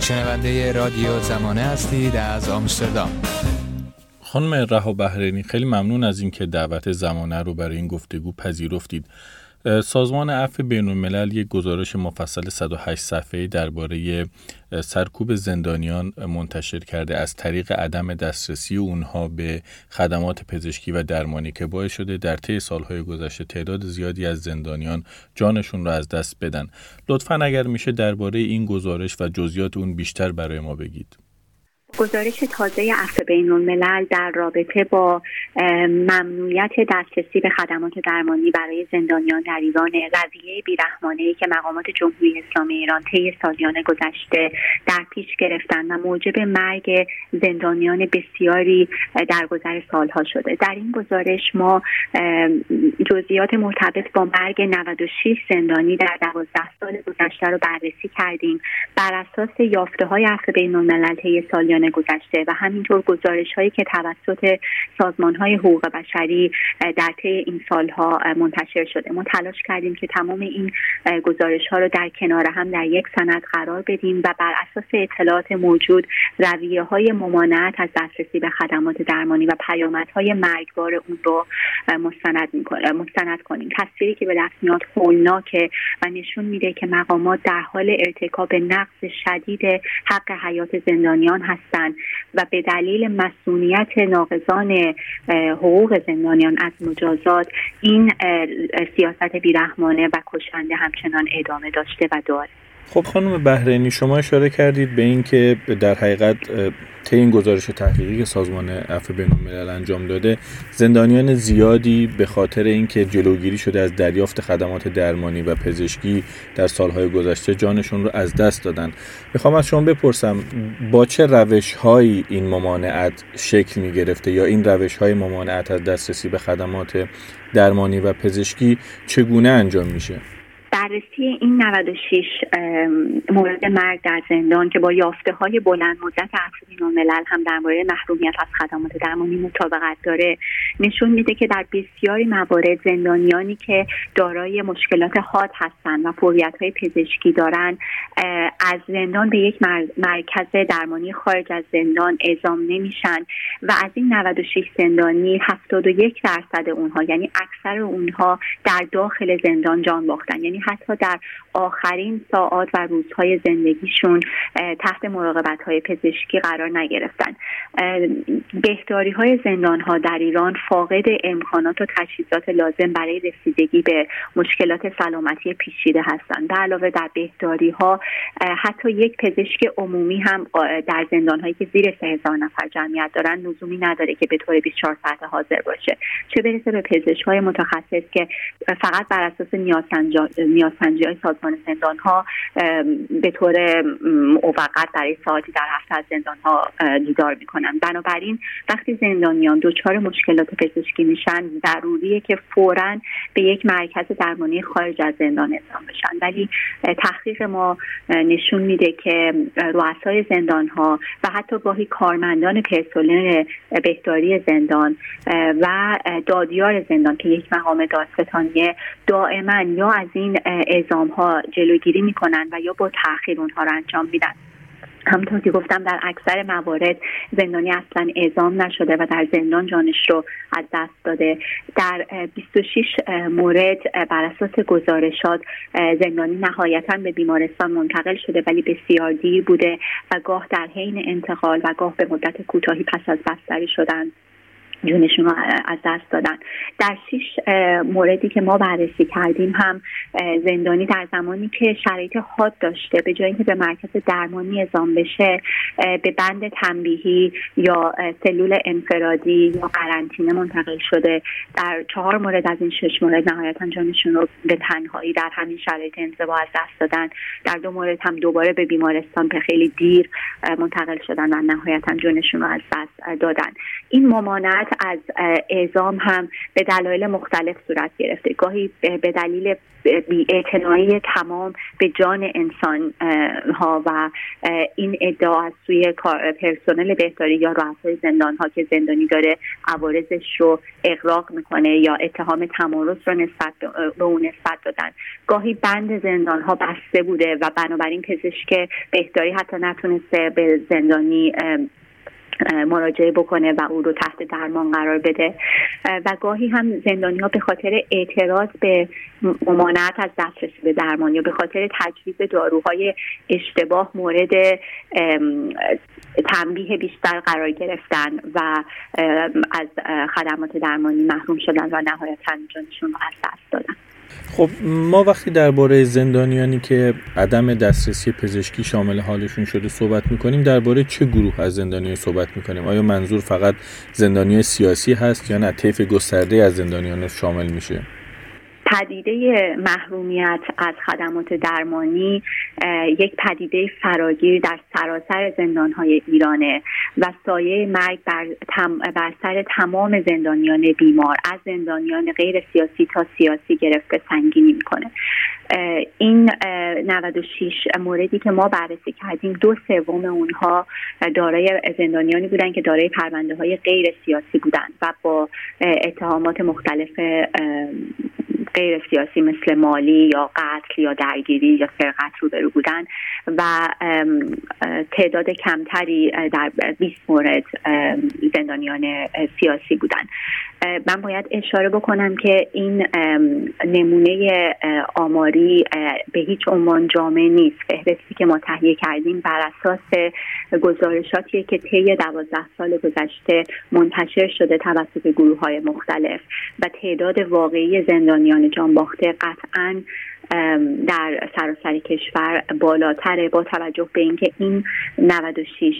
شنونده رادیو زمانه هستید از آمستردام. خانم رها بحرینی خیلی ممنون از اینکه دعوت زمانه رو برای این گفتگو پذیرفتید. سازمان عفو بین الملل یک گزارش مفصل 108 صفحه‌ای درباره سرکوب زندانیان منتشر کرده از طریق عدم دسترسی اونها به خدمات پزشکی و درمانی که باعث شده در طی سالهای گذشته تعداد زیادی از زندانیان جانشون را از دست بدن. لطفا اگر میشه درباره این گزارش و جزئیات اون بیشتر برای ما بگید. گزارش تازه عفو بین الملل در رابطه با ممنوعیت دسترسی به خدمات درمانی برای زندانیان در ایران رویه بیرحمانه که مقامات جمهوری اسلامی ایران طی سالیان گذشته در پیش گرفتن و موجب مرگ زندانیان بسیاری در گذر سالها شده. در این گزارش ما جزئیات مرتبط با مرگ 96 زندانی در 12 سال گذشته رو بررسی کردیم. بر اساس یافته های عفو بین الملل طی سالیان گذشته و همینطور گزارش هایی که توسط سازمان های حقوق بشری در طی این سالها منتشر شده. ما تلاش کردیم که تمام این گزارش ها رو در کنار هم در یک سند قرار بدیم و بر اساس اطلاعات موجود رویه های ممانعت از دسترسی به خدمات درمانی و پیامدهای مرگبار اون رو مستند مستند کنیم. تصویری که به دست میاد هولناکه و نشون میده که مقامات در حال ارتکاب نقض شدید حق حیات زندانیان هست و به دلیل مسئولیت ناقضان حقوق زندانیان از مجازات این سیاست بیرحمانه و کشنده همچنان ادامه داشته و داره. خب خانم بهرینی شما اشاره کردید به اینکه در حقیقت طی این گزارش تحقیقی که سازمان عفو بین الملل انجام داده زندانیان زیادی به خاطر اینکه جلوگیری شده از دریافت خدمات درمانی و پزشکی در سالهای گذشته جانشون رو از دست دادن. می‌خوام از شما بپرسم با چه روش هایی این ممانعت شکل می گرفته یا این روش های ممانعت از دسترسی به خدمات درمانی و پزشکی چگونه انجام میشه؟ بررسی این 96 مورد مرگ در زندان که با یافته های بلند مدت عفو ملل هم در مورد محرومیت از خدمات درمانی مطابقت داره نشون میده که در بسیاری موارد زندانیانی که دارای مشکلات حاد هستند و فوریت های پزشکی دارند از زندان به یک مرکز درمانی خارج از زندان اعزام نمیشن و از این 96 زندانی 71 درصد اونها یعنی اکثر اونها در داخل زندان جان باختن. یعنی حتی در آخرین ساعات و روزهای زندگیشون تحت مراقبت های پزشکی قرار نگرفتن. بهداری های زندان ها در ایران فاقد امکانات و تجهیزات لازم برای رسیدگی به مشکلات سلامتی پیچیده هستند. به علاوه در بهداری ها حتی یک پزشک عمومی هم در زندان هایی که زیر سه هزار نفر جمعیت دارن لزومی نداره که به طور 24 ساعت حاضر باشه. چه برسه به پزشک های متخصص که فقط بر اساس های سازمان زندان ها به طور موقت برای ساعتی در هفته از زندان ها دیدار می‌کنن. بنابراین وقتی زندانیان دچار مشکلات پزشکی میشن ضروریه که فورا به یک مرکز درمانی خارج از زندان اعزام بشن. ولی تحقیق ما نشون میده که رؤسای زندان ها و حتی گاهی کارمندان پرسنل بهداری زندان و دادیار زندان که یک مقام دادستانیه دائما یا از این اعزام ها جلوگیری می‌کنن و یا با تاخیر اونها رو انجام میدن. همطور که گفتم در اکثر موارد زندانی اصلا اعزام نشده و در زندان جانش رو از دست داده. در 26 مورد بر اساس گزارشات زندانی نهایتا به بیمارستان منتقل شده ولی بسیار دیر بوده و گاه در حین انتقال و گاه به مدت کوتاهی پس از بستری شدن. جونشون رو از دست دادن. در شیش موردی که ما بررسی کردیم هم زندانی در زمانی که شرایط حاد داشته به جای اینکه به مرکز درمانی اعزام بشه به بند تنبیهی یا سلول انفرادی یا قرنطینه منتقل شده. در چهار مورد از این شش مورد نهایتا جانشون رو به تنهایی در همین شرایط انزوا از دست دادن. در دو مورد هم دوباره به بیمارستان به خیلی دیر منتقل شدن و نهایتا جانشون رو از دست دادن. این ممانعت از اعزام هم به دلایل مختلف صورت گرفته. گاهی به دلیل بیاعتنایی تمام به جان انسان ها و این ادعا از سوی پرسنل بهداری یا رؤسای زندان ها که زندانی داره عوارضش رو اقراق می‌کنه یا اتهام تمارز رو نسبت به اون نسبت دادن. گاهی بند زندان ها بسته بوده و بنابراین پزشک بهداری حتی نتونسته به زندانی مراجعه بکنه و او رو تحت درمان قرار بده. و گاهی هم زندانی ها به خاطر اعتراض به ممانعت از دسترسی به درمان یا به خاطر تجویز داروهای اشتباه مورد تنبیه بیشتر قرار گرفتن و از خدمات درمانی محروم شدن و نهایتا جانشون رو از دست دادن. خب ما وقتی درباره زندانیانی که عدم دسترسی پزشکی شامل حالشون شده صحبت می‌کنیم درباره چه گروه از زندانیان صحبت می‌کنیم؟ آیا منظور فقط زندانی سیاسی هست یا نه؟ طیف گسترده از زندانیان شامل میشه؟ پدیده محرومیت از خدمات درمانی یک پدیده فراگیر در سراسر زندانهای ایرانه و سایه مرگ بر, بر سر تمام زندانیان بیمار از زندانیان غیر سیاسی تا سیاسی گرفته سنگینی می‌کنه. این 96 موردی که ما بررسی کردیم دو سوم اونها دارای زندانیانی بودن که دارای پرونده های غیر سیاسی بودن و با اتهامات مختلف غیر سیاسی مثل مالی یا قتل یا درگیری یا سرقت روبرو بودن و تعداد کمتری در 20 مورد زندانیان سیاسی بودن. من باید اشاره بکنم که این نمونه آماری به هیچ عنوان جامعه نیست. فهرستی که ما تهیه کردیم بر اساس گزارشاتی که طی دوازده سال گذشته منتشر شده توسط گروه های مختلف و تعداد واقعی زندانیان جانباخته قطعا در سراسر کشور بالاتره با توجه به اینکه این 96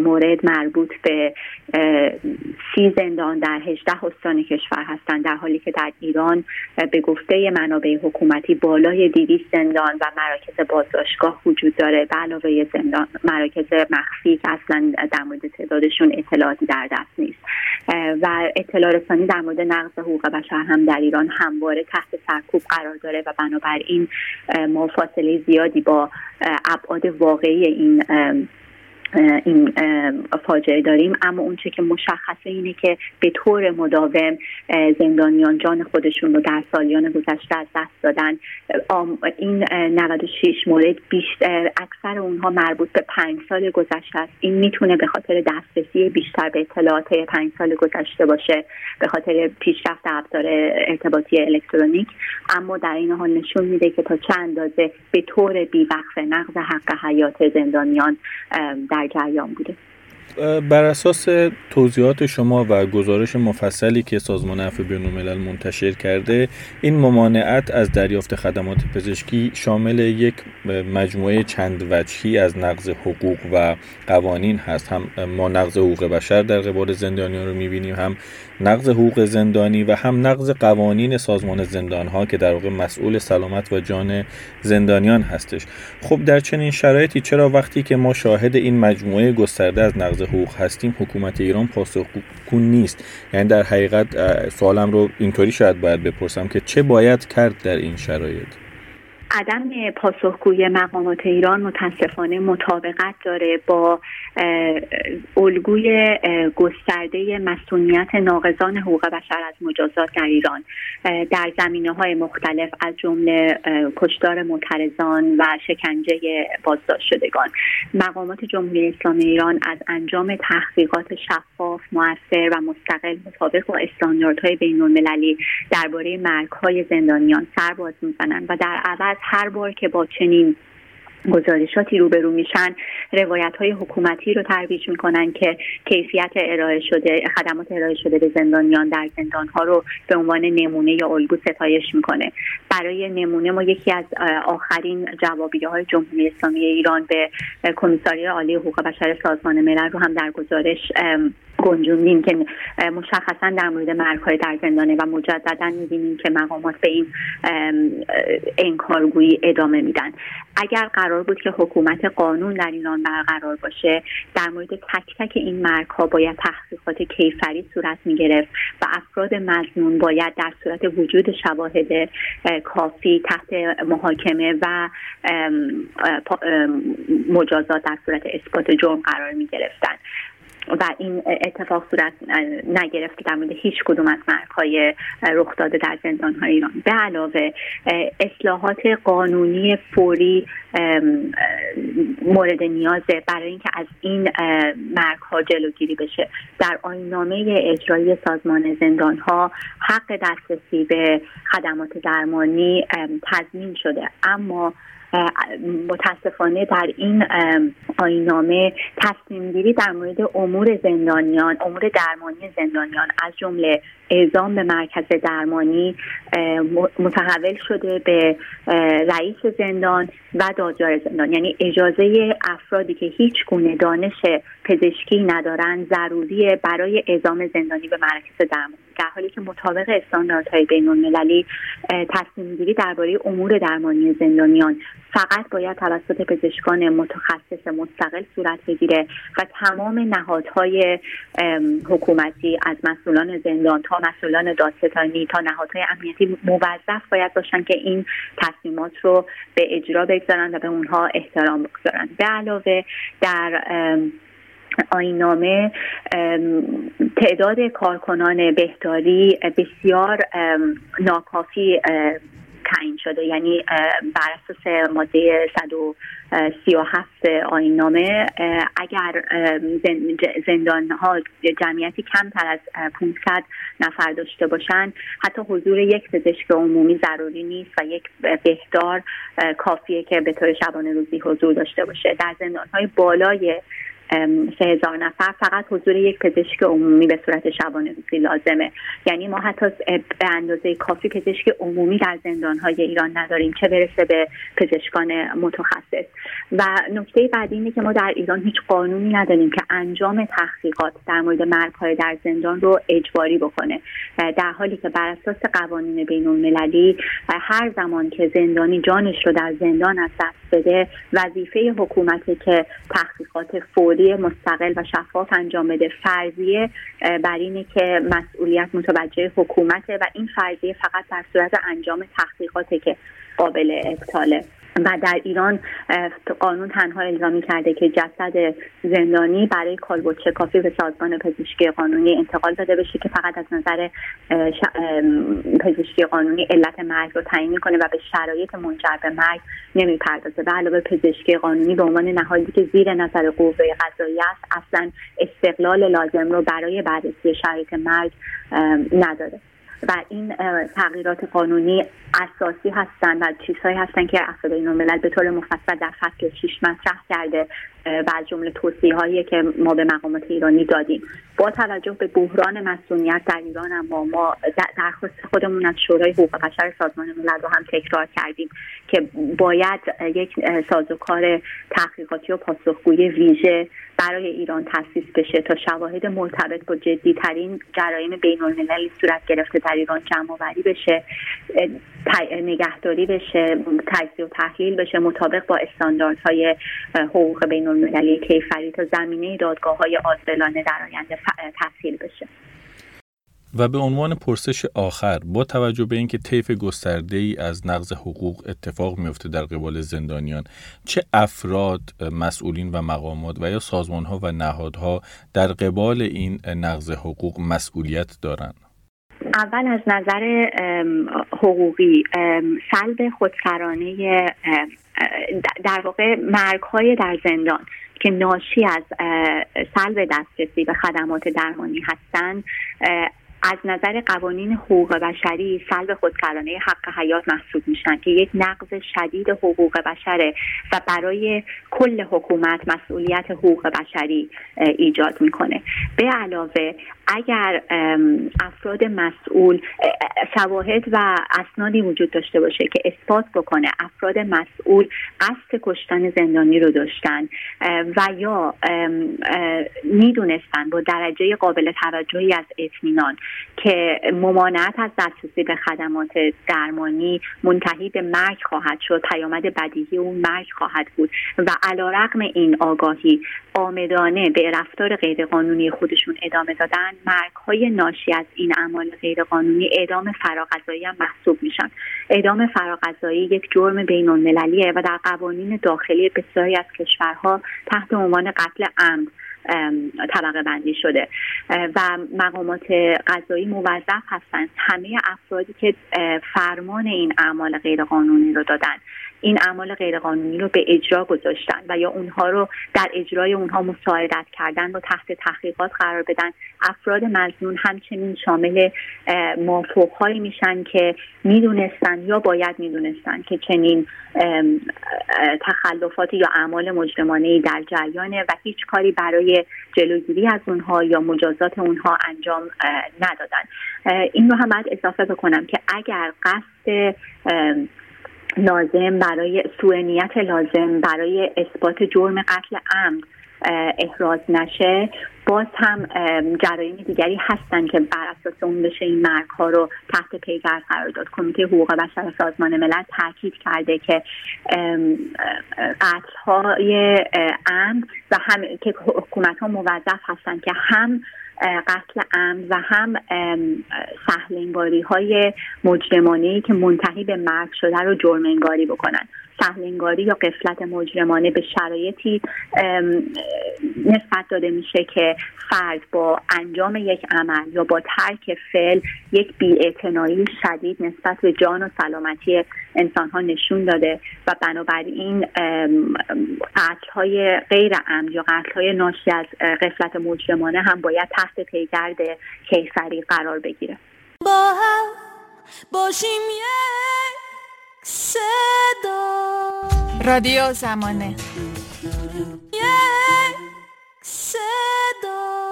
مورد مربوط به سی زندان در 18 استان کشور هستند در حالی که در ایران به گفته منابع حکومتی بالای 200 زندان و مراکز بازداشتگاه وجود داره. به علاوه زندان مراکز مخفی اصلا در مورد تعدادشون اطلاعاتی در دست نیست. و اطلاع رسانی در مورد نقض حقوق بشر هم در ایران همواره تحت سرکوب قرار داره و بنابراین ما فاصله زیادی با ابعاد واقعی این این فاجعه داریم. اما اونچه که مشخصه اینه که به طور مداوم زندانیان جان خودشون رو در سالیان گذشته از دست دادن. این 96 مورد بیشتر اکثر اونها مربوط به پنج سال گذشته است. این می‌تونه به خاطر دسترسی بیشتر به اطلاعات پنج سال گذشته باشه به خاطر پیشرفت ابزار ارتباطی الکترونیک. اما در این حال نشون میده که تا چه اندازه به طور بیوقف نقض حق حیات زندانیان در در جریان بوده. بر اساس توضیحات شما و گزارش مفصلی که سازمان عفو بین‌الملل منتشر کرده این ممانعت از دریافت خدمات پزشکی شامل یک مجموعه چند وجهی از نقض حقوق و قوانین هست. هم ما نقض حقوق بشر در قبال زندانیان رو می‌بینیم هم نقض حقوق زندانی و هم نقض قوانین سازمان زندان ها که در واقع مسئول سلامت و جان زندانیان هستش. خب در چنین شرایطی چرا وقتی که ما شاهد این مجموعه گسترده از نقض حقوق هستیم حکومت ایران پاسخگو نیست. یعنی در حقیقت سوالم رو اینطوری شاید باید بپرسم که چه باید کرد در این شرایط؟ عدم پاسخگوی مقامات ایران متاسفانه مطابقت داره با الگوی گسترده مسئولیت ناقضان حقوق بشر از مجازات در ایران. در زمینه های مختلف از جمله کشدار معترضان و شکنجه بازداشت شدگان مقامات جمهوری اسلامی ایران از انجام تحقیقات شفاف موثر و مستقل مطابق با استانداردهای بین المللی درباره مرگهای زندانیان سر باز می‌زنند و در عوض هر بار که با چنین گزارشاتی روبرو میشن روایت های حکومتی رو ترویج می‌کنن که کیفیت ارائه شده خدمات ارائه شده به زندانیان در زندان ها رو به عنوان نمونه یا الگو ستایش می‌کنه. برای نمونه ما یکی از آخرین جوابیه های جمهوری اسلامی ایران به کمیساری عالی حقوق بشر سازمان ملل رو هم در گزارش گنجوندیم که مشخصا در مورد مرگهای در زندانه و مجددا می‌بینیم که مقامات به این انکارگویی ادامه میدن. اگر قرار بود که حکومت قانون در ایران برقرار باشه در مورد تک تک این مرگ ها باید تحقیقات کیفری صورت می‌گرفت و افراد مزنون باید در صورت وجود شواهد کافی تحت محاکمه و مجازات در صورت اثبات جرم قرار می گرفتن و این اتفاق صورت نگرفت در مورد هیچ کدوم از مرگهای رخ داده در زندان های ایران. به علاوه اصلاحات قانونی فوری مورد نیازه برای اینکه از این مرگ ها جلوگیری بشه. در آینامه اجرایی سازمان زندان ها حق دسترسی به خدمات درمانی تضمین شده. اما متاسفانه در این آینامه تصمیم گیری در مورد امور زندانیان امور درمانی زندانیان از جمله اعزام به مرکز درمانی متحول شده به رئیس زندان و دادجار زندان. یعنی اجازه افرادی که هیچ گونه دانش پزشکی ندارن ضروری برای اعزام زندانی به مرکز درمانی. در حالی که مطابق استانداردهای بین المللی تصمیم گیری درباره امور درمانی زندانیان فقط باید توسط پزشکان متخصص مستقل صورت بگیره و تمام نهادهای حکومتی از مسئولان زندان تا مسئولان دادستانی تا نهادهای امنیتی موظف باید باشن که این تصمیمات رو به اجرا بگذارن و به اونها احترام بگذارن. به علاوه در آینامه تعداد کارکنان بهداری بسیار ناکافی تعیین شده. یعنی بر اساس ماده 137 آین نامه اگر زندان ها جمعیتی کمتر از 500 نفر داشته باشن حتی حضور یک پزشک عمومی ضروری نیست و یک بهدار کافیه که به طور شبانه روزی حضور داشته باشه. در زندان های بالای سه هزار نفر فقط حضور یک پزشک عمومی به صورت شبانه روزی لازمه. یعنی ما حتی به اندازه کافی پزشک عمومی در زندانهای ایران نداریم چه برسه به پزشکان متخصص. و نکته بعدی اینه که ما در ایران هیچ قانونی نداریم که انجام تحقیقات در مورد مرگهای در زندان رو اجباری بکنه. در حالی که بر اساس قوانین بین المللی هر زمان که زندانی جانش رو در زندان از دست بده وظیفه حکومت که تحقیقات فوری مستقل و شفاف انجام بده. فرضیه بر اینه که مسئولیت متوجه حکومته و این فرضیه فقط در صورت انجام تحقیقاته که قابل ابطاله. و در ایران قانون تنها الزامی کرده که جسد زندانی برای کالبد کافی به سازمان پزشکی قانونی انتقال داده بشه که فقط از نظر پزشکی قانونی علت مرگ رو تعیین می‌کنه و به شرایط منجر به مرگ نمی‌پردازه. به علاوه پزشکی قانونی به عنوان نهادی که زیر نظر قوه قضاییه است اصلا استقلال لازم رو برای بررسی شرایط مرگ نداره. و این تغییرات قانونی اساسی هستند و چیزهایی هستند که بین الملل به طور مفصل در فصل 6 مطرح کرده. و از جمله توصیه هایی که ما به مقامات ایرانی دادیم. با توجه به بحران مسئولیت در ایران اما ما درخواست خودمون از شورای حقوق بشر سازمان ملل رو هم تکرار کردیم که باید یک سازوکار تحقیقاتی و پاسخگویی ویژه برای ایران تاسیس بشه تا شواهد مرتبط با جدیترین جرایم بین المللی صورت گرفته در ایران جمع آوری بشه نگهداری بشه تجزیه و تحلیل بشه مطابق با استانداردهای حقوق بین المللی کیفری تا زمینه دادگاه های عادلانه در آینده تحصیل بشه. و به عنوان پرسش آخر با توجه به اینکه طیف گسترده ای از نقض حقوق اتفاق میفته در قبال زندانیان چه افراد مسئولین و مقامات و یا سازمان ها و نهادها در قبال این نقض حقوق مسئولیت دارند؟ اول از نظر حقوقی سلب خودسرانه در واقع مرگ های در زندان که ناشی از سلب دسترسی به خدمات درمانی هستند از نظر قوانین حقوق بشری سلب خودسرانه حق حیات محسوب میشن که یک نقض شدید حقوق بشره و برای کل حکومت مسئولیت حقوق بشری ایجاد می‌کنه. به علاوه اگر افراد مسئول شواهد و اسنادی وجود داشته باشه که اثبات بکنه افراد مسئول قصد کشتن زندانی رو داشتن و یا می‌دونستن با درجه قابل توجهی از اطمینان که ممانعت از دسترسی به خدمات درمانی منتهی به مرگ خواهد شد پیامد بدیهی اون مرگ خواهد بود و علا رقم این آگاهی آمدانه به رفتار غیرقانونی خودشون ادامه دادن مرگ های ناشی از این اعمال غیرقانونی اعدام فراغذایی هم محسوب میشن. اعدام فراغذایی یک جرم بین المللیه و در قوانین داخلی بسیاری از کشورها تحت عنوان قتل عمد طبقه بندی شده. و مقامات قضایی موظف هستند همه افرادی که فرمان این اعمال غیرقانونی رو دادن. این اعمال غیرقانونی رو به اجرا گذاشتن و یا اونها رو در اجرای اونها مساعدت کردن و تحت تحقیقات قرار بدن. افراد مزنون همچنین شامل مافوقهایی میشن که می‌دونستن یا باید می‌دونستن که چنین تخلفاتی یا اعمال مجرمانه در جریانه و هیچ کاری برای جلوگیری از اونها یا مجازات اونها انجام ندادن. این رو هم باید اضافه بکنم که اگر قصد لازم برای سوء لازم برای اثبات جرم قتل عمد احراز نشه. باز هم جرایم دیگری هستن که بر اساس اون بشه این مرگ ها رو تحت پیگرد قرار داد کمیته حقوق بشر سازمان ملل تاکید کرده که قتل های عمد و هم که حکومت ها موظف هستن که هم قتل عمد و هم سهلنگاری های مجرمانه که منتهی به مرگ شده رو جرم انگاری بکنن. سهلنگاری یا قفلت مجرمانه به شرایطی نسبت داده میشه که فرد با انجام یک عمل یا با ترک فعل یک بیاعتنایی شدید نسبت به جان و سلامتی انسان ها نشون داده و بنابراین قتل های غیر عمد یا قتل های ناشی از قفلت مجرمانه هم باید تحت پیگرد کیفری قرار بگیره. با هم باشیم Xedo. Radio Samone. Xedo.